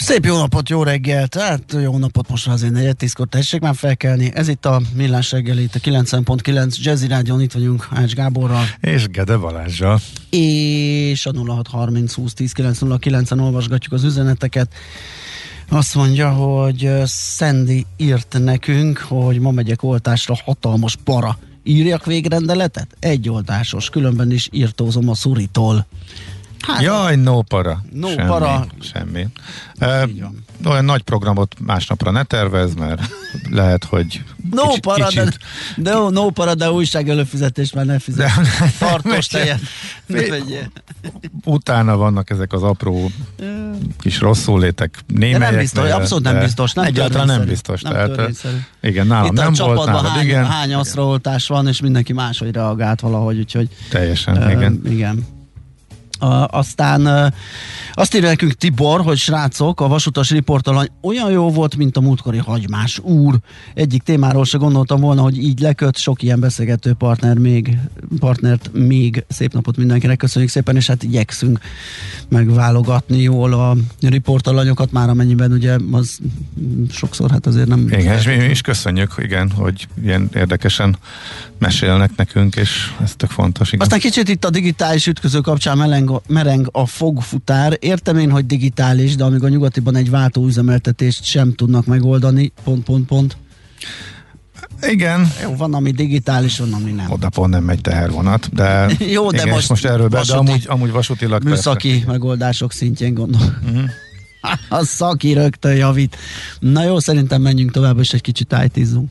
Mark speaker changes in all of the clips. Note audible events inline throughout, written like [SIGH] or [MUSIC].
Speaker 1: Szép jó napot, jó reggelt! Hát jó napot most azért negyed tízkor tessék már felkelni. Ez itt a Millás reggel, itt a 9.9 Jazzy Rádion, itt vagyunk Ács Gáborral.
Speaker 2: És Gede Balázsral.
Speaker 1: És a 0630 20 10 909 en olvasgatjuk az üzeneteket. Azt mondja, hogy Sandy írt nekünk, hogy ma megyek oltásra, hatalmas para. Írjak végrendeletet? Egy oltásos, különben is írtózom a szuritól.
Speaker 2: Hát, Jaj, no para.
Speaker 1: No semmi, para.
Speaker 2: Semmi. E, olyan nagy programot másnapra ne tervez, mert lehet, hogy
Speaker 1: No kicsit, para, kicsit... de, de, no para, de újság előfizetés már ne fizet. Tartós tejet.
Speaker 2: Utána vannak ezek az apró kis rosszul létek némelyek. De
Speaker 1: nem biztos, abszolút nem biztos. Nem
Speaker 2: egyáltalán nem biztos. Nem tehát, igen, nálam Itt nem a volt, nálad
Speaker 1: hány,
Speaker 2: igen.
Speaker 1: Hány asztraoltás van, és mindenki máshogy reagált valahogy, úgyhogy...
Speaker 2: Teljesen, uh, igen.
Speaker 1: Igen. Uh, aztán uh, azt írja nekünk Tibor, hogy srácok, a vasutas riportalany olyan jó volt, mint a múltkori hagymás úr. Egyik témáról se gondoltam volna, hogy így leköt, sok ilyen beszélgető partner még, partnert még szép napot mindenkinek, köszönjük szépen, és hát igyekszünk megválogatni jól a riportalanyokat, már amennyiben ugye az sokszor hát azért nem...
Speaker 2: Igen, és mi is köszönjük, igen, hogy ilyen érdekesen mesélnek nekünk, és ez tök fontos. Igen.
Speaker 1: Aztán kicsit itt a digitális ütköző kapcsán mereng, mereng a fogfutár. Értem én, hogy digitális, de amíg a nyugatiban egy váltóüzemeltetést sem tudnak megoldani, pont, pont, pont.
Speaker 2: Igen.
Speaker 1: Jó, van, ami digitális, van, ami nem.
Speaker 2: Oda pont nem megy tehervonat, de, [LAUGHS]
Speaker 1: Jó, de
Speaker 2: igen,
Speaker 1: most,
Speaker 2: most erről be, de amúgy, amúgy vasútilag
Speaker 1: Műszaki persze. megoldások szintjén gondolom. Uh-huh. [LAUGHS] a szaki rögtön javít. Na jó, szerintem menjünk tovább, és egy kicsit ájtízzunk.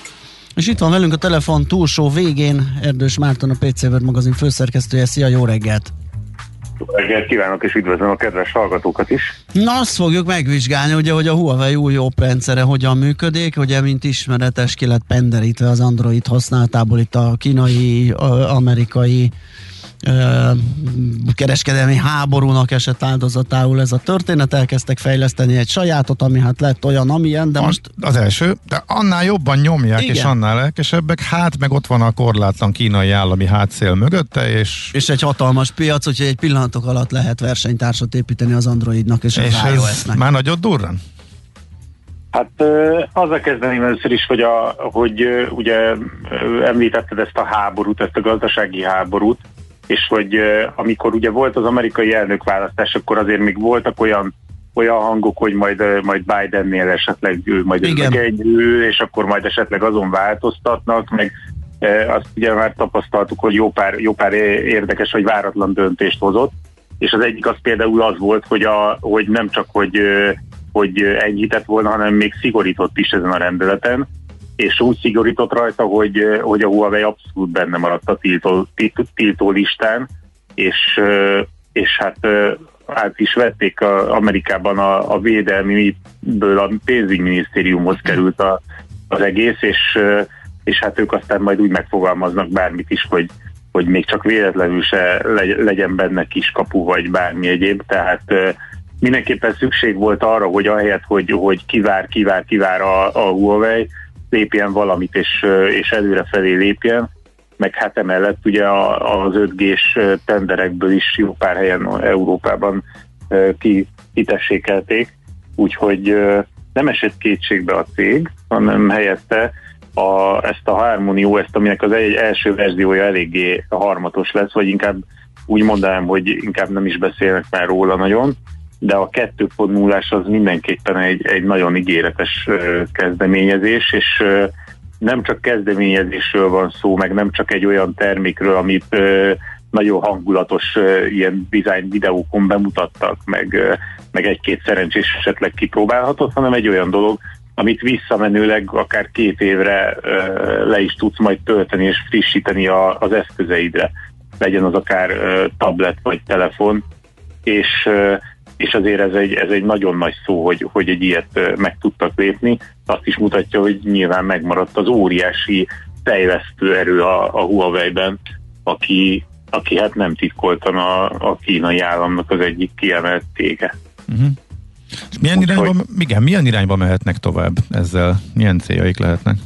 Speaker 1: És itt van velünk a telefon túlsó végén Erdős Márton, a PC World magazin főszerkesztője. Szia, jó reggelt!
Speaker 3: Jó reggelt kívánok, és üdvözlöm a kedves hallgatókat is.
Speaker 1: Na, azt fogjuk megvizsgálni, ugye, hogy a Huawei új jobb rendszere hogyan működik, ugye, mint ismeretes, ki lett penderítve az Android használatából itt a kínai, amerikai kereskedelmi háborúnak esett áldozatául ez a történet, elkezdtek fejleszteni egy sajátot, ami hát lett olyan, amilyen, de most...
Speaker 2: Az első, de annál jobban nyomják, Igen. és annál lelkesebbek, hát meg ott van a korlátlan kínai állami hátszél mögötte, és...
Speaker 1: És egy hatalmas piac, úgyhogy egy pillanatok alatt lehet versenytársat építeni az Androidnak és, és az iOS-nek.
Speaker 2: Már nagyot durran?
Speaker 3: Hát azzal kezdeném először is, hogy, a, hogy ugye említetted ezt a háborút, ezt a gazdasági háborút, és hogy amikor ugye volt az amerikai elnökválasztás, akkor azért még voltak olyan olyan hangok, hogy majd, majd Bidennél esetleg ő majd egy ő, és akkor majd esetleg azon változtatnak, meg azt ugye már tapasztaltuk, hogy jó pár, jó pár érdekes vagy váratlan döntést hozott, és az egyik az például az volt, hogy, a, hogy nem csak, hogy, hogy enyhített volna, hanem még szigorított is ezen a rendeleten, és úgy szigorított rajta, hogy, hogy a Huawei abszolút benne maradt a tiltó, tiltó listán, és, és hát át is vették a, Amerikában a, a védelmiből a pénzügyminisztériumhoz került a, az egész, és, és hát ők aztán majd úgy megfogalmaznak bármit is, hogy, hogy még csak véletlenül se legyen benne kiskapu, vagy bármi egyéb, tehát mindenképpen szükség volt arra, hogy ahelyett, hogy, hogy kivár, kivár, kivár a, a Huawei, lépjen valamit, és, és előrefelé lépjen, meg hát emellett ugye az 5G-s tenderekből is jó pár helyen Európában ki, kitessékelték, úgyhogy nem esett kétségbe a cég, hanem helyette a, ezt a Harmony OS, aminek az egy első verziója eléggé harmatos lesz, vagy inkább úgy mondanám, hogy inkább nem is beszélnek már róla nagyon, de a 2.0-ás az mindenképpen egy, egy nagyon ígéretes kezdeményezés, és nem csak kezdeményezésről van szó, meg nem csak egy olyan termékről, amit nagyon hangulatos ilyen design videókon bemutattak, meg, meg egy-két szerencsés esetleg kipróbálhatott, hanem egy olyan dolog, amit visszamenőleg akár két évre le is tudsz majd tölteni és frissíteni a, az eszközeidre. Legyen az akár tablet vagy telefon, és és azért ez egy, ez egy nagyon nagy szó, hogy, hogy egy ilyet meg tudtak lépni. Azt is mutatja, hogy nyilván megmaradt az óriási fejlesztő erő a, a Huawei-ben, aki, aki hát nem titkoltan a, a kínai államnak az egyik kiemelt tége. Uh-huh.
Speaker 2: milyen, Úgy, irányba, hogy... igen, milyen irányba mehetnek tovább ezzel? Milyen céljaik lehetnek?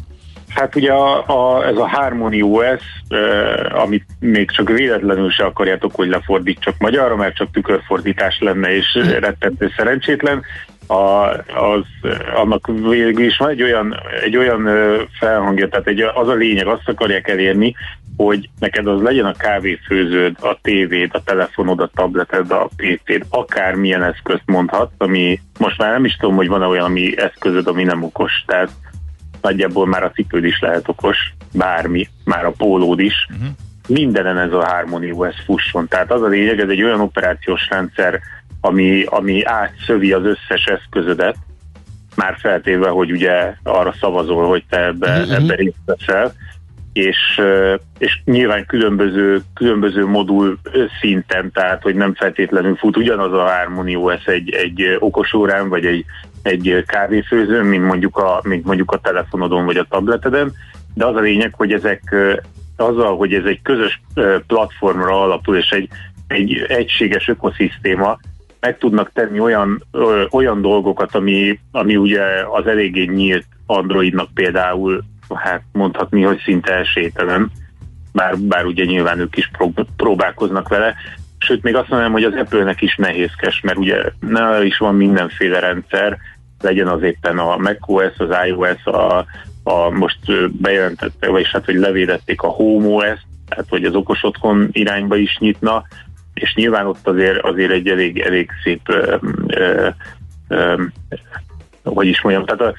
Speaker 3: Hát ugye a, a, ez a Harmony OS, eh, amit még csak véletlenül se akarjátok, hogy lefordítsak magyarra, mert csak tükörfordítás lenne, és rettentő szerencsétlen, a, az, annak végül is van egy olyan, egy olyan felhangja, tehát egy, az a lényeg, azt akarják elérni, hogy neked az legyen a kávéfőződ, a tévéd, a telefonod, a tableted, a PC-d, akármilyen eszközt mondhat, ami most már nem is tudom, hogy van-e olyan ami eszközöd, ami nem okos. Tehát nagyjából már a cipőd is lehet okos, bármi, már a pólód is. Uh-huh. Mindenen ez a Harmony OS fusson. Tehát az a lényeg, ez egy olyan operációs rendszer, ami, ami átszövi az összes eszközödet, már feltéve, hogy ugye arra szavazol, hogy te ebbe, uh-huh. ebbe részt veszel, és, és nyilván különböző, különböző modul szinten, tehát hogy nem feltétlenül fut ugyanaz a Harmony OS egy, egy okosórán, vagy egy egy kávéfőzőn, mint mondjuk, a, mint mondjuk a telefonodon vagy a tableteden, de az a lényeg, hogy ezek azzal, hogy ez egy közös platformra alapul, és egy, egy egységes ökoszisztéma, meg tudnak tenni olyan, ö, olyan dolgokat, ami, ami ugye az eléggé nyílt Androidnak például, hát mondhatni, hogy szinte esélytelen, bár, bár ugye nyilván ők is próbálkoznak vele, sőt még azt mondanám, hogy az Apple-nek is nehézkes, mert ugye nála is van mindenféle rendszer, legyen az éppen a macOS, az iOS, a, a most bejelentette, vagyis hát, hogy levédették a HomeOS, tehát hogy az okos otthon irányba is nyitna, és nyilván ott azért, azért egy elég, elég szép ö, ö, ö, hogy is mondjam, tehát a,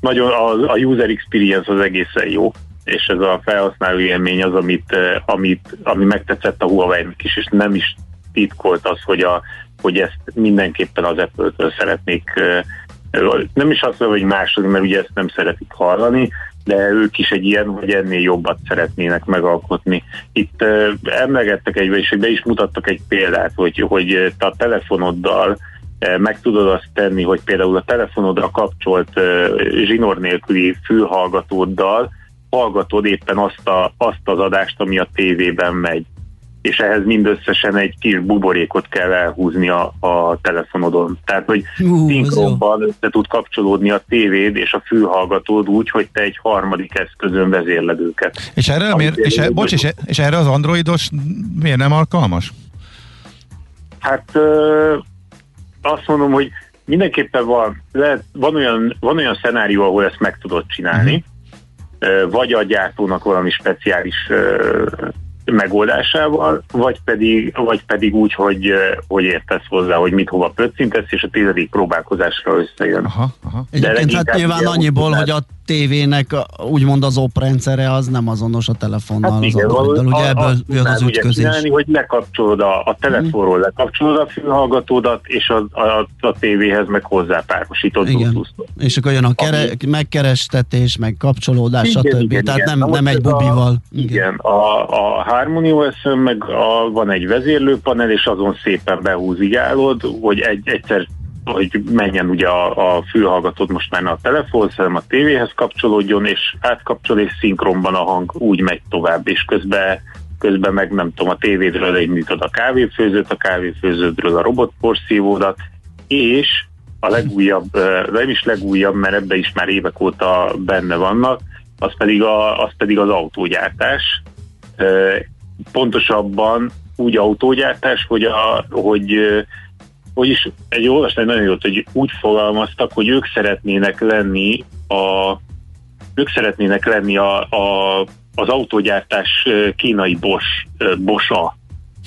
Speaker 3: nagyon a, a user experience az egészen jó, és ez a felhasználó élmény az, amit, amit, ami megtetszett a Huawei-nek is, és nem is titkolt az, hogy, a, hogy ezt mindenképpen az Apple-től szeretnék nem is azt mondom, hogy második, mert ugye ezt nem szeretik hallani, de ők is egy ilyen, hogy ennél jobbat szeretnének megalkotni. Itt emlegettek egy, és be is mutattak egy példát, hogy, hogy te a telefonoddal meg tudod azt tenni, hogy például a telefonodra kapcsolt zsinór nélküli fülhallgatóddal hallgatod éppen azt, a, azt az adást, ami a tévében megy és ehhez mindösszesen egy kis buborékot kell elhúzni a, a telefonodon. Tehát, hogy szinkronban össze tud kapcsolódni a tévéd és a fülhallgatód úgy, hogy te egy harmadik eszközön vezérled őket.
Speaker 2: És erre, miért, és, e, bocs, és, és erre az androidos miért nem alkalmas?
Speaker 3: Hát ö, azt mondom, hogy mindenképpen van, lehet, van, olyan, van olyan szenárió, ahol ezt meg tudod csinálni, uh-huh. vagy a gyártónak valami speciális megoldásával, vagy pedig, vagy pedig úgy, hogy, hogy értesz hozzá, hogy mit hova pöccintesz, és a tizedik próbálkozásra összejön. Aha,
Speaker 1: aha. Egyébként hát nyilván annyiból, hogy a tévének úgymond az OP rendszere az nem azonos a telefonnal, hát igen, az androiddal. Ugye ebből jön az ütközés. Csinálni,
Speaker 3: hogy lekapcsolod a, a telefonról, hmm. lekapcsolod a fülhallgatódat, és a, a, a tévéhez meg párosítod
Speaker 1: igen. És akkor jön a kere, Ami... megkerestetés, meg kapcsolódás, igen, stb. Igen, Tehát igen. nem, nem egy bubival. A,
Speaker 3: igen. igen, a, a Harmony os meg a, van egy vezérlőpanel, és azon szépen behúzigálod, hogy egy, egyszer hogy menjen ugye a, a fülhallgatód most már a telefon, hanem a tévéhez kapcsolódjon, és átkapcsol, és szinkronban a hang úgy megy tovább, és közben közben meg nem tudom, a tévédről együttad a kávéfőzőt, a kávéfőződről a robotporszívódat, és a legújabb, nem is legújabb, mert ebbe is már évek óta benne vannak, az pedig, a, az pedig az autógyártás. Pontosabban úgy autógyártás, hogy, a, hogy hogy is egy olvasmány nagyon jót, hogy úgy fogalmaztak, hogy ők szeretnének lenni a ők szeretnének lenni a, a, az autógyártás kínai Bosch, Bosa.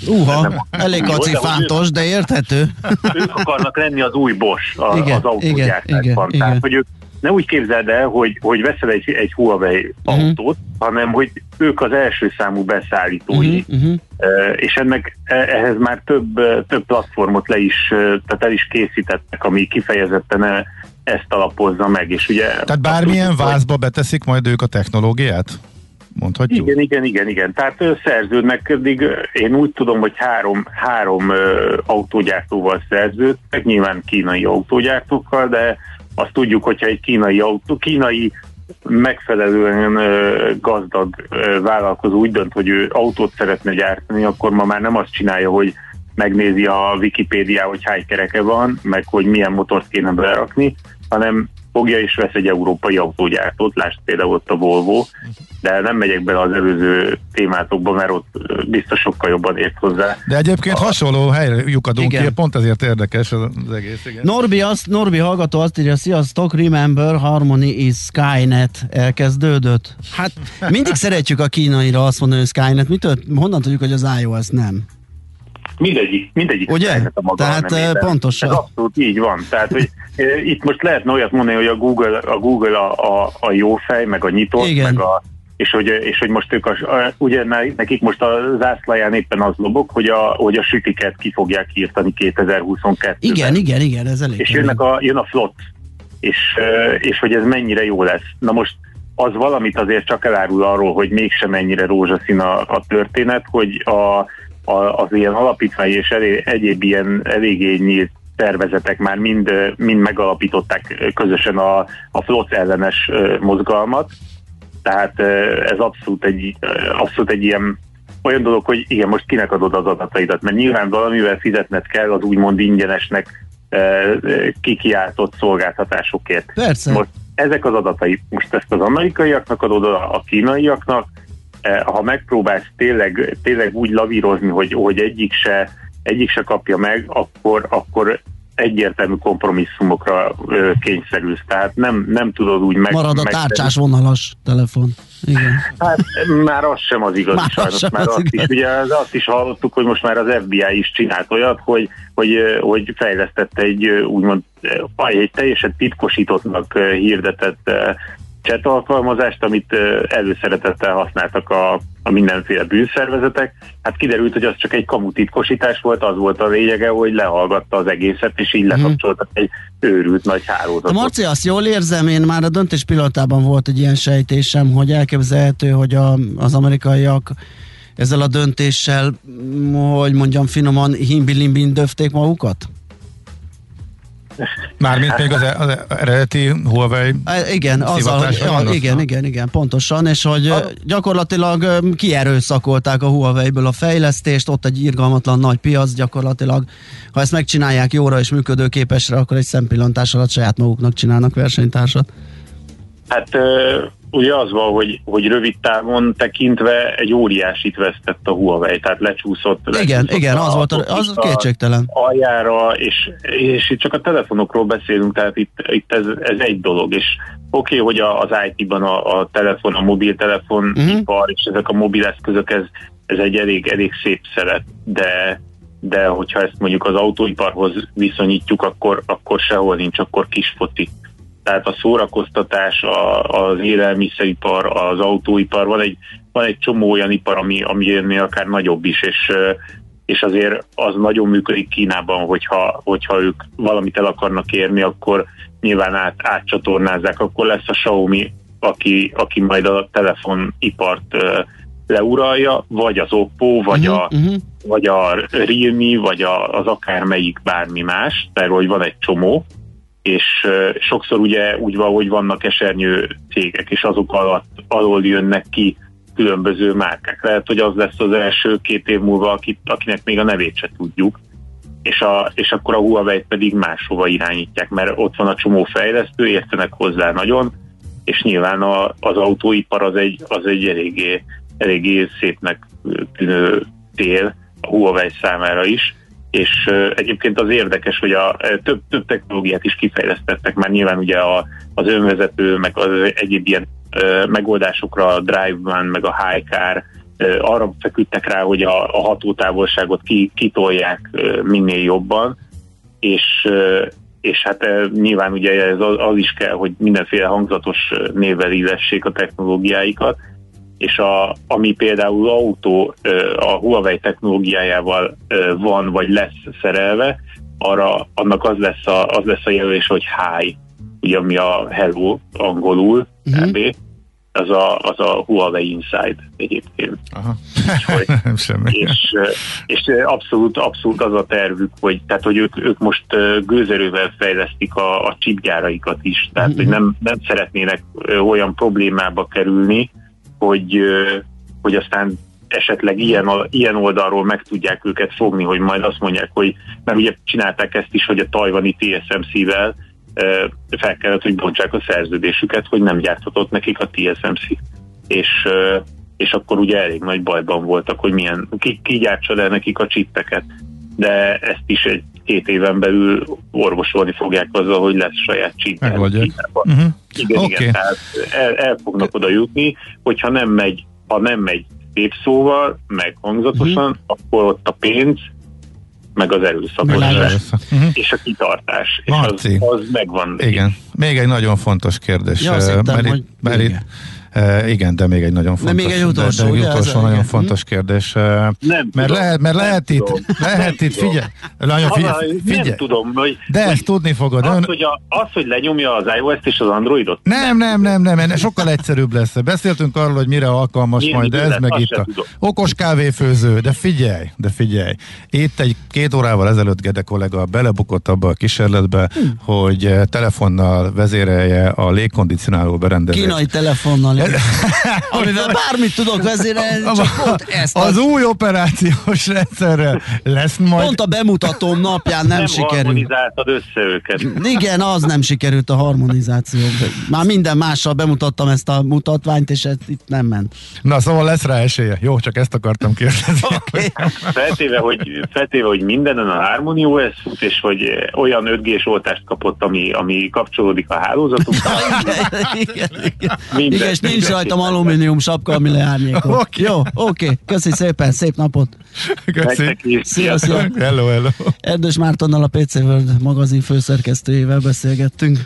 Speaker 1: Uha, elég kacifántos, de érthető.
Speaker 3: Ők akarnak lenni az új Bosch a, igen, az autógyártásban. Igen, Tehát, igen. hogy ők ne úgy képzeld el, hogy, hogy veszel egy, egy Huawei uh-huh. autót, hanem hogy ők az első számú beszállítói, uh-huh, uh-huh. és ennek e, ehhez már több, több platformot le is, tehát el is készítettek, ami kifejezetten e, ezt alapozza meg. És ugye
Speaker 2: Tehát bármilyen vázba beteszik majd ők a technológiát? Mondhatjuk?
Speaker 3: Igen, igen, igen, igen. Tehát szerződnek, eddig én úgy tudom, hogy három, három autógyártóval szerződtek, nyilván kínai autógyártókkal, de azt tudjuk, hogyha egy kínai autó, kínai megfelelően gazdag vállalkozó úgy dönt, hogy ő autót szeretne gyártani, akkor ma már nem azt csinálja, hogy megnézi a Wikipédia, hogy hány kereke van, meg hogy milyen motort kéne berakni, hanem fogja és vesz egy európai autógyártót, lásd például ott a Volvo, de nem megyek bele az előző témátokba, mert ott biztos sokkal jobban ért hozzá.
Speaker 2: De egyébként a... hasonló helyre lyukadunk ki, pont ezért érdekes az egész. Igen.
Speaker 1: Norbi, azt, Norbi hallgató azt írja, sziasztok, remember, Harmony is Skynet elkezdődött. Hát mindig [LAUGHS] szeretjük a kínaira azt mondani, hogy Skynet, mitől, honnan tudjuk, hogy az iOS nem?
Speaker 3: Mindegyik, mindegyik
Speaker 1: Ugye? a maga Tehát pontosan.
Speaker 3: Ez abszolút így van. Tehát, hogy itt most lehetne olyat mondani, hogy a Google a, Google a, a, a jó fej, meg a nyitott, Igen. meg a és hogy, és hogy most ők, a, ugye nekik most a zászlaján éppen az lobog, hogy a, hogy a sütiket ki fogják írtani 2022-ben.
Speaker 1: Igen, igen, igen, ez elég.
Speaker 3: És jönnek a, jön a flott, és, és hogy ez mennyire jó lesz. Na most az valamit azért csak elárul arról, hogy mégsem mennyire rózsaszín a, a történet, hogy a, az ilyen alapítvány és elég, egyéb ilyen eléggé nyílt szervezetek már mind, mind megalapították közösen a, a flott ellenes mozgalmat, tehát ez abszolút egy, abszolút egy ilyen olyan dolog, hogy igen, most kinek adod az adataidat, mert nyilván valamivel fizetned kell az úgymond ingyenesnek kikiáltott szolgáltatásokért.
Speaker 1: Persze.
Speaker 3: Most ezek az adatai, most ezt az amerikaiaknak adod, a kínaiaknak, ha megpróbálsz tényleg, tényleg úgy lavírozni, hogy, hogy egyik se, egyik se kapja meg, akkor, akkor egyértelmű kompromisszumokra ö, kényszerülsz. Tehát nem, nem tudod úgy meg...
Speaker 1: Marad a
Speaker 3: meg,
Speaker 1: tárcsás vonalas telefon. Igen.
Speaker 3: Hát már az sem az igaz, már sajnos. Az már az azt, igaz. Is, ugye, azt is hallottuk, hogy most már az FBI is csinált olyat, hogy, hogy, hogy fejlesztette egy úgymond egy teljesen titkosítottnak hirdetett chat alkalmazást, amit előszeretettel használtak a, a mindenféle bűnszervezetek. Hát kiderült, hogy az csak egy kamutitkosítás volt, az volt a lényege, hogy lehallgatta az egészet, és így uh-huh. lekapcsoltak egy őrült nagy hálózatot.
Speaker 1: Marci, azt jól érzem, én már a döntés pillanatában volt egy ilyen sejtésem, hogy elképzelhető, hogy a, az amerikaiak ezzel a döntéssel, hogy mondjam finoman, himbilimbin döfték magukat?
Speaker 2: Mármint még az, e- az eredeti Huawei
Speaker 1: Igen, azzal, ja, igen, igen, igen, pontosan, és hogy a... gyakorlatilag kierőszakolták a Huawei-ből a fejlesztést, ott egy irgalmatlan nagy piac gyakorlatilag. Ha ezt megcsinálják jóra és működőképesre, akkor egy szempillantás alatt saját maguknak csinálnak versenytársat.
Speaker 3: Hát ugye az van, hogy, hogy rövid távon tekintve egy óriásit vesztett a Huawei, tehát lecsúszott.
Speaker 1: lecsúszott
Speaker 3: igen,
Speaker 1: igen, az volt, a, az kétségtelen.
Speaker 3: Aljára, és, és itt csak a telefonokról beszélünk, tehát itt, itt ez, ez egy dolog, és oké, okay, hogy az IT-ban a, a telefon, a mobiltelefon uh-huh. ipar, és ezek a mobileszközök, ez, ez egy elég, elég szép szeret, de de hogyha ezt mondjuk az autóiparhoz viszonyítjuk, akkor, akkor sehol nincs, akkor kis foci tehát a szórakoztatás, a, az élelmiszeripar, az autóipar, van egy, van egy csomó olyan ipar, ami, ami ennél akár nagyobb is, és, és azért az nagyon működik Kínában, hogyha, hogyha ők valamit el akarnak érni, akkor nyilván át, átcsatornázzák, akkor lesz a Xiaomi, aki, aki majd a telefonipart leuralja, vagy az Oppo, vagy, uh-huh, a, uh-huh. vagy a Realme, vagy a, az akármelyik bármi más, tehát hogy van egy csomó, és sokszor ugye úgy van, hogy vannak esernyő cégek, és azok alatt alól jönnek ki különböző márkák. Lehet, hogy az lesz az első két év múlva, akit, akinek még a nevét se tudjuk, és, a, és akkor a Huawei pedig máshova irányítják, mert ott van a csomó fejlesztő, értenek hozzá nagyon, és nyilván a, az autóipar az egy, az egy eléggé, eléggé szépnek tűnő tél a Huawei számára is, és egyébként az érdekes, hogy a több, több technológiát is kifejlesztettek, már. Nyilván ugye a, az önvezető, meg az egyéb ilyen megoldásokra a Drive One, meg a High Car, arra feküdtek rá, hogy a, a hatótávolságot ki, kitolják minél jobban, és, és hát nyilván ugye ez az, az is kell, hogy mindenféle hangzatos névvel illessék a technológiáikat, és a, ami például autó a Huawei technológiájával van, vagy lesz szerelve, arra annak az lesz a, az lesz a jelölés, hogy hi, ugye ami a hello angolul, uh-huh. Mhm. az a, az a Huawei Inside egyébként. Aha. [LAUGHS]
Speaker 2: Nem semmi.
Speaker 3: És, és abszolút, abszolút az a tervük, hogy, tehát, hogy ők, ők most gőzerővel fejlesztik a, a chipgyáraikat is, tehát uh-huh. hogy nem, nem szeretnének olyan problémába kerülni, hogy, hogy aztán esetleg ilyen, ilyen oldalról meg tudják őket fogni, hogy majd azt mondják, hogy mert ugye csinálták ezt is, hogy a tajvani TSMC-vel fel kellett, hogy bontsák a szerződésüket, hogy nem gyártatott nekik a TSMC. És, és akkor ugye elég nagy bajban voltak, hogy milyen, ki, ki gyártsa le nekik a csippeket. De ezt is egy két éven belül orvosolni fogják azzal, hogy lesz saját csíp.
Speaker 2: Megoldják.
Speaker 3: Uh-huh. Igen, okay. igen, tehát el, el fognak oda jutni, hogyha nem megy, ha nem megy szép szóval, meg hangzatosan, uh-huh. akkor ott a pénz, meg az erőszakosság, uh-huh. és a kitartás, és az, az megvan.
Speaker 2: Igen, még egy nagyon fontos kérdés. Ja, mert, hogy mert itt, Igen, de még egy nagyon fontos,
Speaker 1: de még egy utolsó,
Speaker 2: de, de egy utolsó nagyon igen. fontos kérdés. Nem mert tudom, lehet, mert lehet nem itt, tudom, lehet itt, figyelj,
Speaker 3: Lanya, figyelj, figyelj. Nem tudom, hogy,
Speaker 2: de ezt tudni fogod.
Speaker 3: Az, hogy, a, az, hogy lenyomja az iOS-t és az Androidot?
Speaker 2: Nem, nem, nem, nem, nem, sokkal egyszerűbb lesz. Beszéltünk arról, hogy mire alkalmas Milyen majd ez, meg itt a okos kávéfőző, de figyelj, de figyelj. Itt egy két órával ezelőtt Gede kollega belebukott abba a kísérletbe, hm. hogy telefonnal vezérelje a légkondicionáló berendezést.
Speaker 1: Kínai telefonnal [LAUGHS] Amivel bármit tudok vezérelni, csak pont ezt.
Speaker 2: Az új operációs rendszerrel lesz majd...
Speaker 1: Pont a bemutatóm napján nem, nem sikerült.
Speaker 3: harmonizáltad össze őket.
Speaker 1: Igen, az nem sikerült a harmonizáció. Már minden mással bemutattam ezt a mutatványt, és ez itt nem ment.
Speaker 2: Na, szóval lesz rá esélye. Jó, csak ezt akartam kérdezni. [LAUGHS]
Speaker 3: Okay. feltéve, hogy, feltéve, hogy mindenen a Harmony fut, és hogy olyan 5G-s oltást kapott, ami, ami kapcsolódik a hálózatunkra.
Speaker 1: igen, igen, igen. Minden, igen, és nincs rajtam alumínium sapka, ami leárnyékol. Okay. Jó, oké. Okay. Köszi szépen, szép napot.
Speaker 2: Köszi.
Speaker 1: Szia, szia.
Speaker 2: Hello, hello.
Speaker 1: Erdős Mártonnal a PC World magazin főszerkesztőjével beszélgettünk.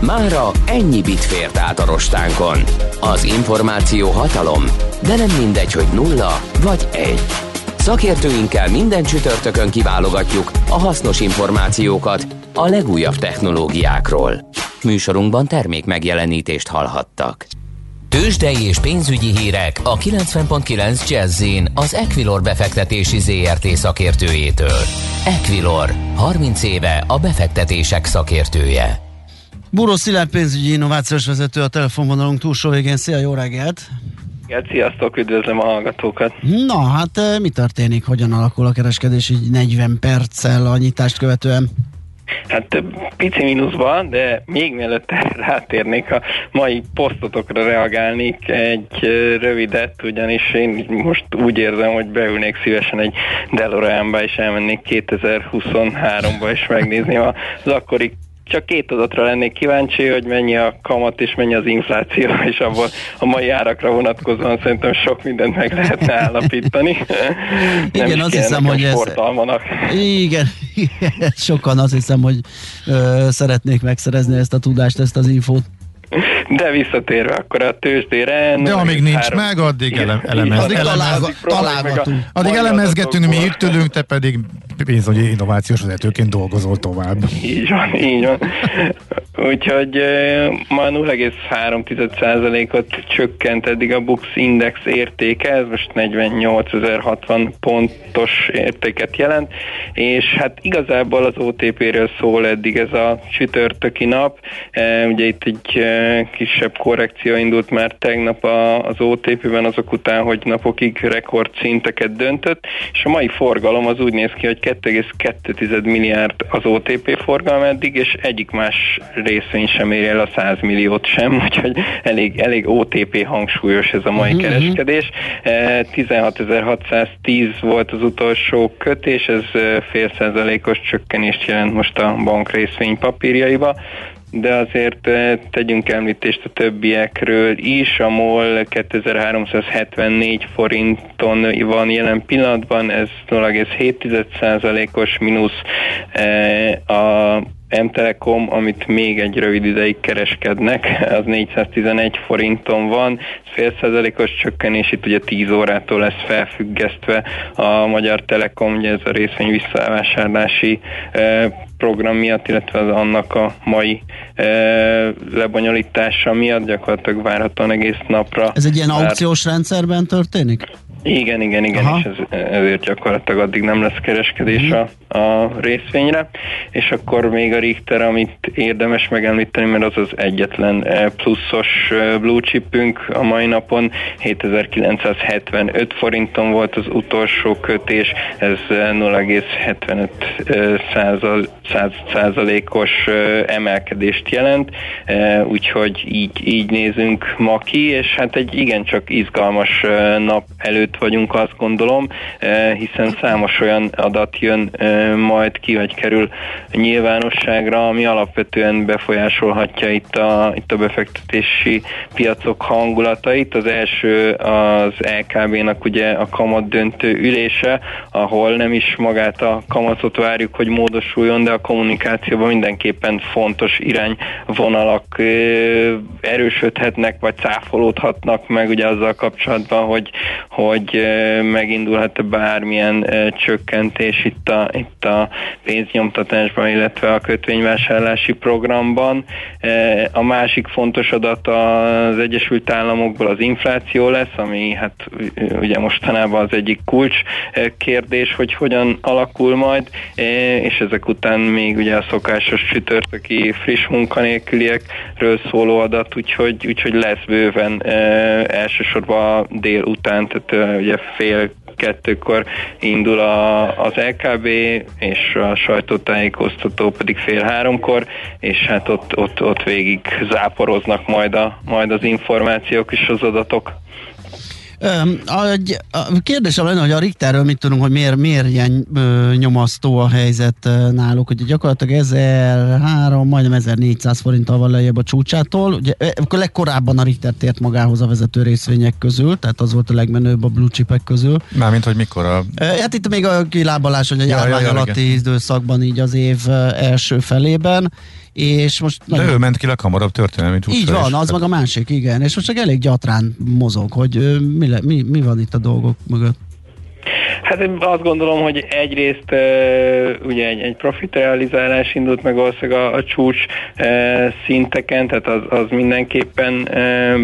Speaker 4: Mára ennyi bit fért át a rostánkon. Az információ hatalom, de nem mindegy, hogy nulla vagy egy. Szakértőinkkel minden csütörtökön kiválogatjuk a hasznos információkat a legújabb technológiákról. Műsorunkban termék megjelenítést hallhattak. Tőzsdei és pénzügyi hírek a 90.9 jazz az Equilor befektetési ZRT szakértőjétől. Equilor, 30 éve a befektetések szakértője.
Speaker 1: Buró Szilárd pénzügyi innovációs vezető a telefonvonalunk túlsó végén. Szia, jó reggelt!
Speaker 5: Sziasztok, üdvözlöm a hallgatókat!
Speaker 1: Na, hát eh, mi történik? Hogyan alakul a kereskedés így 40 perccel a nyitást követően?
Speaker 5: Hát pici mínuszban, de még mielőtt rátérnék a mai posztotokra reagálnék egy rövidet, ugyanis én most úgy érzem, hogy beülnék szívesen egy DeLorean-ba és elmennék 2023-ba és megnézni az akkori csak két adatra lennék kíváncsi, hogy mennyi a kamat és mennyi az infláció, [LAUGHS] és abból a mai árakra vonatkozóan szerintem sok mindent meg lehetne állapítani. [LAUGHS]
Speaker 1: Nem igen, azt hiszem, hogy ez... Igen, [LAUGHS] igen, sokan azt hiszem, hogy ö, szeretnék megszerezni ezt a tudást, ezt az infót.
Speaker 5: De visszatérve akkor a tőzsdére...
Speaker 2: De amíg nincs három... meg, addig ele, elemez, addig találgatunk. Addig elemezgetünk, mi itt ülünk, te pedig pénzügyi innovációs vezetőként dolgozol tovább.
Speaker 5: Így van, így van. Úgyhogy ma 0,3%-ot csökkent eddig a Bux Index értéke, ez most 48.060 pontos értéket jelent, és hát igazából az OTP-ről szól eddig ez a csütörtöki nap. Ugye itt egy kisebb korrekció indult már tegnap az OTP-ben azok után, hogy napokig rekord szinteket döntött, és a mai forgalom az úgy néz ki, hogy 2,2 milliárd az OTP forgalom eddig, és egyik más részvény sem ér el a 100 milliót sem, [LAUGHS] úgyhogy elég, elég OTP hangsúlyos ez a mai uh-huh. kereskedés. 16.610 volt az utolsó kötés, ez fél százalékos csökkenést jelent most a bank részvény papírjaiba de azért tegyünk említést a többiekről is. A MOL 2374 forinton van jelen pillanatban, ez 0,7%-os mínusz. A M-Telekom, amit még egy rövid ideig kereskednek, az 411 forinton van, fél százalékos csökkenés, itt ugye 10 órától lesz felfüggesztve a Magyar Telekom, ugye ez a részvény visszavásárlási program miatt, illetve az annak a mai e, lebonyolítása miatt gyakorlatilag várhatóan egész napra.
Speaker 1: Ez egy ilyen aukciós rendszerben történik?
Speaker 5: Igen, igen, igen, Aha. és ez, ezért gyakorlatilag addig nem lesz kereskedés mhm. a, a részvényre, és akkor még a Richter, amit érdemes megemlíteni, mert az az egyetlen eh, pluszos eh, blue chipünk a mai napon, 7975 forinton volt az utolsó kötés, ez 0,75 eh, százalékos emelkedést jelent, úgyhogy így, így nézünk ma ki, és hát egy igencsak izgalmas nap előtt vagyunk, azt gondolom, hiszen számos olyan adat jön majd ki, vagy kerül nyilvánosságra, ami alapvetően befolyásolhatja itt a, itt a befektetési piacok hangulatait. Az első az LKB-nak ugye a kamat döntő ülése, ahol nem is magát a kamatot várjuk, hogy módosuljon, de a kommunikációban mindenképpen fontos irányvonalak erősödhetnek, vagy cáfolódhatnak meg ugye azzal kapcsolatban, hogy, hogy megindulhat bármilyen csökkentés itt a, itt a pénznyomtatásban, illetve a kötvényvásárlási programban. A másik fontos adat az Egyesült Államokból az infláció lesz, ami hát ugye mostanában az egyik kulcs kérdés, hogy hogyan alakul majd, és ezek után még ugye a szokásos csütörtöki friss munkanélküliekről szóló adat, úgyhogy, úgyhogy lesz bőven elsősorban dél után, tehát ugye fél kettőkor indul a, az LKB, és a sajtótájékoztató pedig fél háromkor, és hát ott, ott, ott végig záporoznak majd, a, majd az információk és az adatok.
Speaker 1: A, a kérdésem lenne, hogy a Richterről mit tudunk, hogy miért, miért ilyen nyomasztó a helyzet náluk, hogy gyakorlatilag 1003, majdnem 1400 forinttal van lejjebb a csúcsától. Ugye, akkor legkorábban a Richter tért magához a vezető részvények közül, tehát az volt a legmenőbb a blue chipek közül.
Speaker 2: Mármint, hogy mikor a...
Speaker 1: Hát itt még a kilábalás, hogy a járvány ja, ja, alatti időszakban így az év első felében és most...
Speaker 2: De nagyon... ő ment ki leghamarabb történelmi
Speaker 1: Így van, az meg a másik, igen, és most csak elég gyatrán mozog, hogy mi, le, mi, mi van itt a dolgok mögött.
Speaker 5: Hát én azt gondolom, hogy egyrészt ugye egy, egy profit realizálás indult meg valószínűleg a, a csúcs szinteken, tehát az, az mindenképpen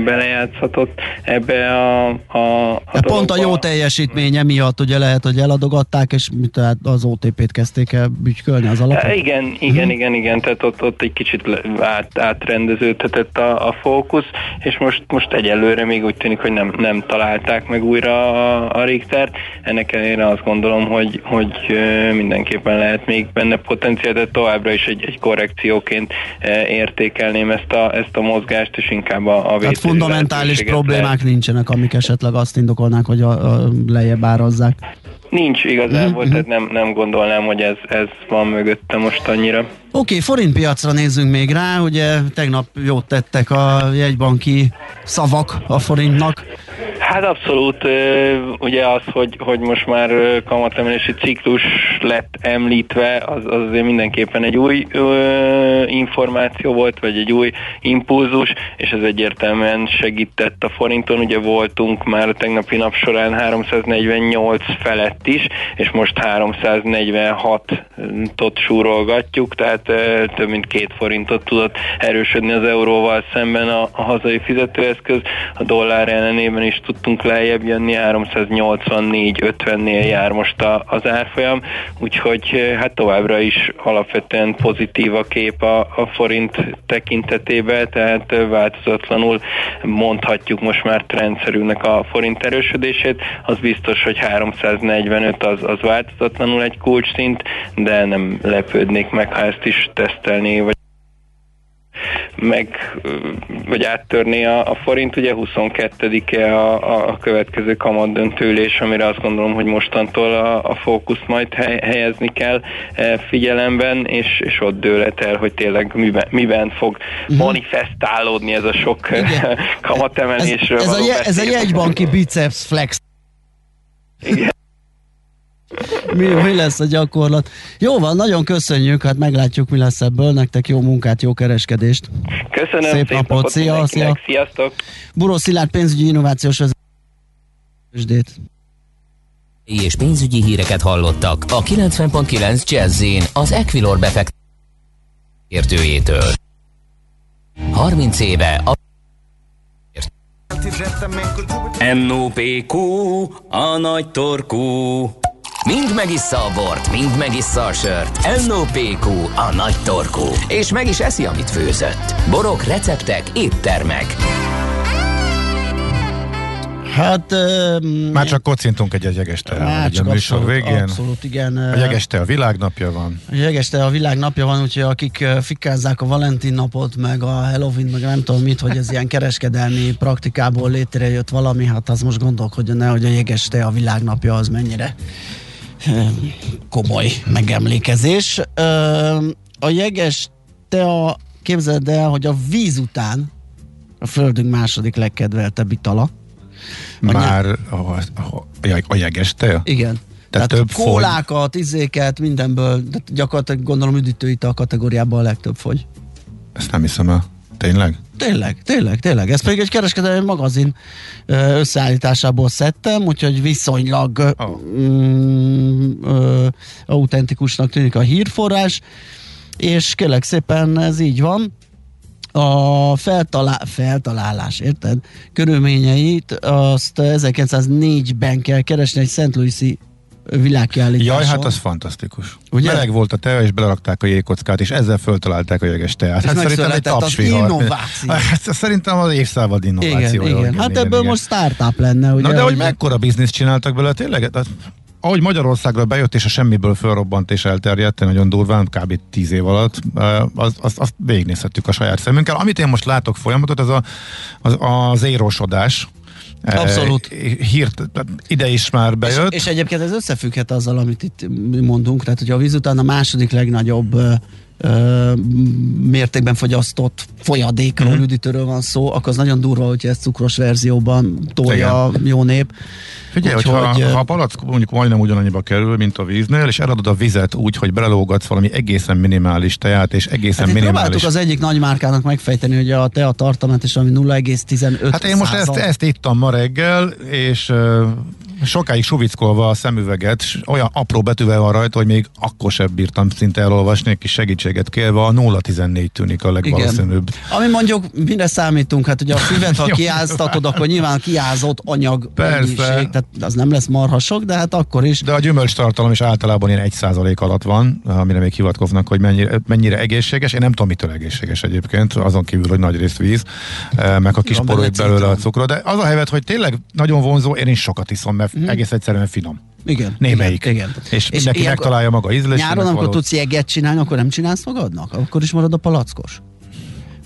Speaker 5: belejátszhatott ebbe a, a, a
Speaker 1: hát Pont a jó teljesítménye miatt ugye lehet, hogy eladogatták, és tehát az OTP-t kezdték el bütykölni az alapot?
Speaker 5: Igen, igen, uh-huh. igen, igen, tehát ott, ott egy kicsit át, átrendeződhetett a, a fókusz, és most, most egyelőre még úgy tűnik, hogy nem, nem találták meg újra a, a Richtert. Ennek ellenére azt gondolom, hogy, hogy mindenképpen lehet még benne potenciál, de továbbra is egy, egy korrekcióként értékelném ezt a, ezt a mozgást, és inkább a, a
Speaker 1: Tehát fundamentális problémák lehet. nincsenek, amik esetleg azt indokolnák, hogy a, a lejjebb árazzák.
Speaker 5: Nincs igazából, uh-huh. tehát nem, nem gondolnám, hogy ez, ez van mögötte most annyira. Oké,
Speaker 1: okay, forintpiacra nézzünk még rá, ugye tegnap jót tettek a jegybanki szavak a forintnak.
Speaker 5: Hát abszolút, ugye az, hogy, hogy most már kamatemelési ciklus lett említve, az, az azért mindenképpen egy új ö, információ volt, vagy egy új impulzus, és ez egyértelműen segített a forinton. Ugye voltunk már a tegnapi nap során 348 felett is, és most 346-ot súrolgatjuk, tehát több mint két forintot tudott erősödni az euróval szemben a, a hazai fizetőeszköz. A dollár ellenében is tudtunk lejjebb jönni, 384-50-nél jár most a, az árfolyam, úgyhogy hát továbbra is alapvetően pozitív a kép a, a forint tekintetében, tehát eh, változatlanul mondhatjuk most már trendszerűnek a forint erősödését. Az biztos, hogy 345 az, az változatlanul egy kulcsszint, de nem lepődnék meg, ha ezt is tesztelni, vagy meg, vagy áttörni a, a forint. Ugye 22-e a, a következő kamat döntőlés, amire azt gondolom, hogy mostantól a, a fókuszt majd helyezni kell figyelemben, és, és ott dőlet el, hogy tényleg miben, miben fog uh-huh. manifestálódni ez a sok [LAUGHS] kamatemelésről.
Speaker 1: Ez, ez, a, je, ez a jegybanki biceps flex.
Speaker 5: Igen
Speaker 1: mi, mi lesz a gyakorlat. Jó van, nagyon köszönjük, hát meglátjuk, mi lesz ebből. Nektek jó munkát, jó kereskedést.
Speaker 5: Köszönöm,
Speaker 1: szép, szép napot, napot szia, szia.
Speaker 5: Sziasztok.
Speaker 1: Buró Szilárd pénzügyi innovációs vezetősdét.
Speaker 4: És pénzügyi híreket hallottak a 90.9 jazz az Equilor befekt értőjétől. 30 éve a NOPQ, a nagy torkú. Mind megissza a bort, mind megissza a sört. NOPQ, a nagy torkú. És meg is eszi, amit főzött. Borok, receptek, éttermek.
Speaker 1: Hát... Um,
Speaker 2: Már csak kocintunk egy jegeste
Speaker 1: Már csak abszolút, végén. abszolút, igen.
Speaker 2: A jegeste a világnapja van.
Speaker 1: A jegeste a világnapja van, úgyhogy akik fikázzák a Valentin napot, meg a Halloween, meg nem tudom mit, hogy ez ilyen kereskedelmi praktikából létrejött valami, hát az most gondolkodjon el, hogy a jegeste a világnapja az mennyire komoly megemlékezés. A jeges a képzeld el, hogy a víz után a földünk második legkedveltebb itala.
Speaker 2: Már a, a, a, a jeges tea?
Speaker 1: Igen. Tehát, Tehát több kólákat, fogy. izéket, mindenből, de gyakorlatilag gondolom üdítőital kategóriában a legtöbb fogy.
Speaker 2: Ezt nem hiszem el. Tényleg?
Speaker 1: Tényleg, tényleg, tényleg. Ez pedig egy kereskedelmi magazin összeállításából szedtem, úgyhogy viszonylag oh. mm, ö, autentikusnak tűnik a hírforrás, és kérlek szépen ez így van. A feltalá- feltalálás, érted? Körülményeit azt 1904-ben kell keresni egy Szent Louis-i világkiállításon.
Speaker 2: Jaj, hát az fantasztikus. Ugye? Meleg volt a tea, és belerakták a jégkockát, és ezzel föltalálták a jeges teát. Hát szerintem egy tapsvihar. Hát, szerintem az évszávad innováció.
Speaker 1: Igen, igen. Hát igen, ebből igen. most startup lenne.
Speaker 2: Ugye, Na de hogy mekkora bizniszt csináltak belőle, tényleg? Hát, ahogy Magyarországra bejött, és a semmiből fölrobbant és elterjedt, nagyon durván, kb. 10 év alatt, azt, azt, azt végignézhettük a saját szemünkkel. Amit én most látok folyamatot, ez a, az, az érosodás,
Speaker 1: Abszolút.
Speaker 2: Hírt, ide is már bejött.
Speaker 1: És, és egyébként ez összefügghet azzal, amit itt mondunk, tehát hogyha a víz után a második legnagyobb ö, mértékben fogyasztott folyadékról, mm-hmm. üdítőről van szó, akkor az nagyon durva, hogyha ezt cukros verzióban tolja Igen. jó nép.
Speaker 2: Figyelj, hogy ha, ha a palack mondjuk majdnem ugyanannyiba kerül, mint a víznél, és eladod a vizet úgy, hogy belelógatsz valami egészen minimális teát, és egészen hát minimális... Próbáltuk
Speaker 1: az egyik nagy márkának megfejteni, hogy a tea tartalmat és ami 0,15
Speaker 2: Hát én most ezt, ezt ittam ma reggel, és sokáig suvickolva a szemüveget, olyan apró betűvel van rajta, hogy még akkor sem bírtam szinte elolvasni, egy kis segítséget kérve, a 014 tűnik a legvalószínűbb.
Speaker 1: Igen. Ami mondjuk mire számítunk, hát ugye a füvet, ha [LAUGHS] kiáztatod, akkor nyilván kiázott anyag Persze. tehát az nem lesz marhasok, de hát akkor is.
Speaker 2: De a gyümölcs tartalom is általában ilyen 1% alatt van, amire még hivatkoznak, hogy mennyire, mennyire egészséges. Én nem tudom, mitől egészséges egyébként, azon kívül, hogy nagy részt víz, eh, meg a kis poroljuk belőle a cukrot. De az a helyzet, hogy tényleg nagyon vonzó, én is sokat iszom, mert mm. egész egyszerűen finom.
Speaker 1: Igen.
Speaker 2: Némelyik.
Speaker 1: Igen, igen.
Speaker 2: És, és mindenki megtalálja maga ízlésének.
Speaker 1: Nyáron, amikor tudsz jeget csinálni, akkor nem csinálsz magadnak? Akkor is marad a palackos?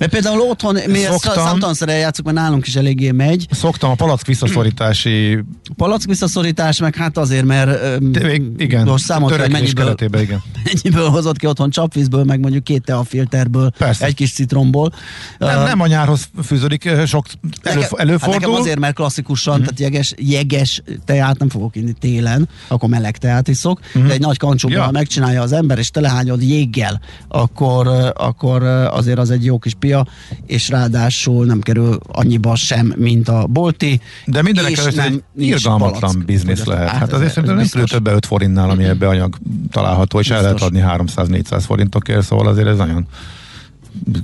Speaker 1: Mert például otthon, mi Szoktam, számtalanszor eljátszunk, mert nálunk is eléggé megy.
Speaker 2: Szoktam a palack visszaszorítási...
Speaker 1: Palack visszaszorítás, meg hát azért, mert
Speaker 2: De, igen,
Speaker 1: most számolt, hogy mennyiből,
Speaker 2: igen. [LAUGHS]
Speaker 1: mennyiből hozott ki otthon csapvízből, meg mondjuk két teafilterből, Persze. egy kis citromból.
Speaker 2: Nem, uh, nem a nyárhoz fűződik, sok elő, nekem, előfordul. Hát nekem
Speaker 1: azért, mert klasszikusan, mm. tehát jeges, jeges teát nem fogok inni télen, akkor meleg teát iszok, mm. de egy nagy kancsóban, ja. ha megcsinálja az ember, és telehányod jéggel, akkor, akkor azért az egy jó kis pia, és ráadásul nem kerül annyiba sem, mint a bolti.
Speaker 2: De mindenek előtt egy irgalmatlan biznisz lehet. Hát, hát azért szerintem nem kerül több 5 forintnál, ami ebbe anyag található, és el lehet adni 300-400 forintokért, szóval azért ez nagyon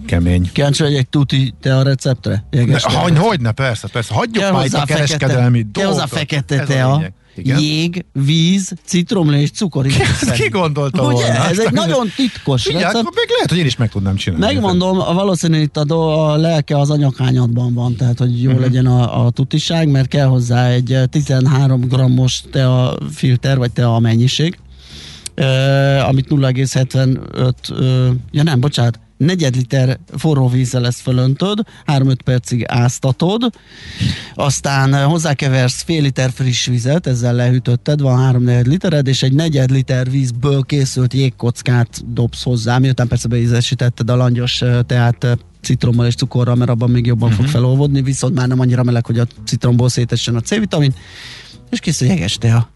Speaker 2: kemény.
Speaker 1: Kíváncsi egy tuti te a receptre?
Speaker 2: Ne, hogy, hogy ne, persze, persze. Hagyjuk már itt a kereskedelmi
Speaker 1: dolgot. Kell hozzá fekete tea. Igen? jég, víz, citromlés, cukor.
Speaker 2: Ezt ki gondolta Ugye? volna?
Speaker 1: Ez egy nagyon titkos
Speaker 2: Igen, recept. akkor még lehet, hogy én is meg tudnám csinálni.
Speaker 1: Megmondom, a valószínű itt a, do, a lelke az anyaghányadban van, tehát hogy jó uh-huh. legyen a, a tutiság, mert kell hozzá egy 13 grammos tea filter, vagy tea mennyiség, uh, amit 0,75, uh, ja nem, bocsánat, negyed liter forró vízzel ezt fölöntöd, 3-5 percig áztatod, aztán hozzákeversz fél liter friss vizet, ezzel lehűtötted, van 3 litered, és egy negyed liter vízből készült jégkockát dobsz hozzá, miután persze beízesítetted a langyos teát citrommal és cukorral, mert abban még jobban uh-huh. fog mhm. felolvodni, viszont már nem annyira meleg, hogy a citromból szétessen a C-vitamin, és készül jeges tea.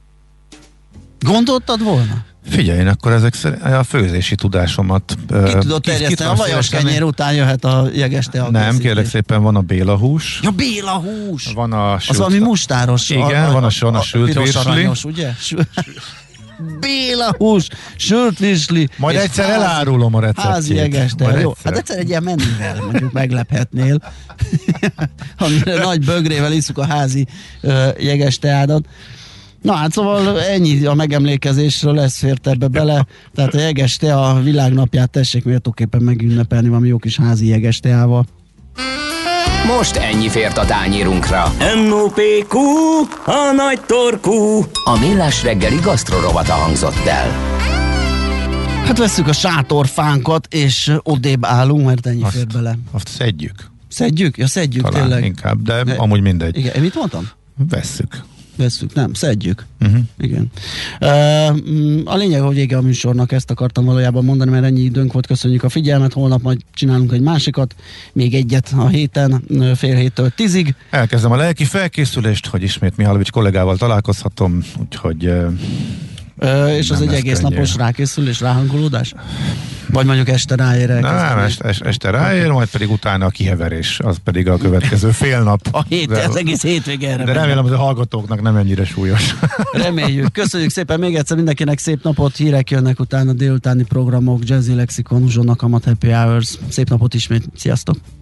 Speaker 1: Gondoltad volna?
Speaker 2: Figyelj, én akkor ezek szerint a főzési tudásomat...
Speaker 1: Ki tudod terjeszteni, a vajos kenyér után jöhet a jeges tea.
Speaker 2: Nem, kérlek szépen van a béla hús.
Speaker 1: Ja, béla hús!
Speaker 2: Van a
Speaker 1: sült... Az valami mustáros.
Speaker 2: Igen, a, van a, a, a, a sült virsli.
Speaker 1: ugye? [LAUGHS] Béla hús, sült virsli.
Speaker 2: Majd egyszer házi, elárulom a receptjét.
Speaker 1: Házi jeges, jó. Egyszer. Hát egyszer egy ilyen menüvel mondjuk meglephetnél. [LAUGHS] Amire nagy bögrével iszuk a házi jeges teádat. Na hát szóval ennyi a megemlékezésről, lesz fért ebbe bele. Tehát a jeges te a világnapját tessék méltóképpen megünnepelni valami jó kis házi jeges teával.
Speaker 4: Most ennyi fért a tányírunkra.
Speaker 6: M.O.P.Q. A nagy torkú.
Speaker 4: A millás reggeli gasztrorovata hangzott el.
Speaker 1: Hát veszük a sátorfánkat, és odébb állunk, mert ennyi azt, fér bele.
Speaker 2: Azt szedjük.
Speaker 1: Szedjük? Ja, szedjük
Speaker 2: Talán
Speaker 1: tényleg.
Speaker 2: inkább, de, de amúgy mindegy.
Speaker 1: Igen, mit mondtam?
Speaker 2: Vesszük
Speaker 1: veszük, nem, szedjük. Uh-huh. Igen. Uh, a lényeg, hogy vége a műsornak, ezt akartam valójában mondani, mert ennyi időnk volt, köszönjük a figyelmet, holnap majd csinálunk egy másikat, még egyet a héten, fél héttől tízig.
Speaker 2: Elkezdem a lelki felkészülést, hogy ismét Mihálovics kollégával találkozhatom, úgyhogy
Speaker 1: Ö, és az egy egész könnyű. napos rákészülés, ráhangolódás? Vagy mondjuk este ráér
Speaker 2: Nem, este, este, este ráér, majd pedig utána a kiheverés, az pedig a következő fél nap.
Speaker 1: A hét, de, az egész hétvég erre.
Speaker 2: De remélem, hogy a hallgatóknak nem ennyire súlyos. [LAUGHS]
Speaker 1: Reméljük. Köszönjük szépen még egyszer mindenkinek szép napot, hírek jönnek utána délutáni programok, Jazzy Lexikon, Uzsonnak, Amat Happy Hours. Szép napot ismét. Sziasztok!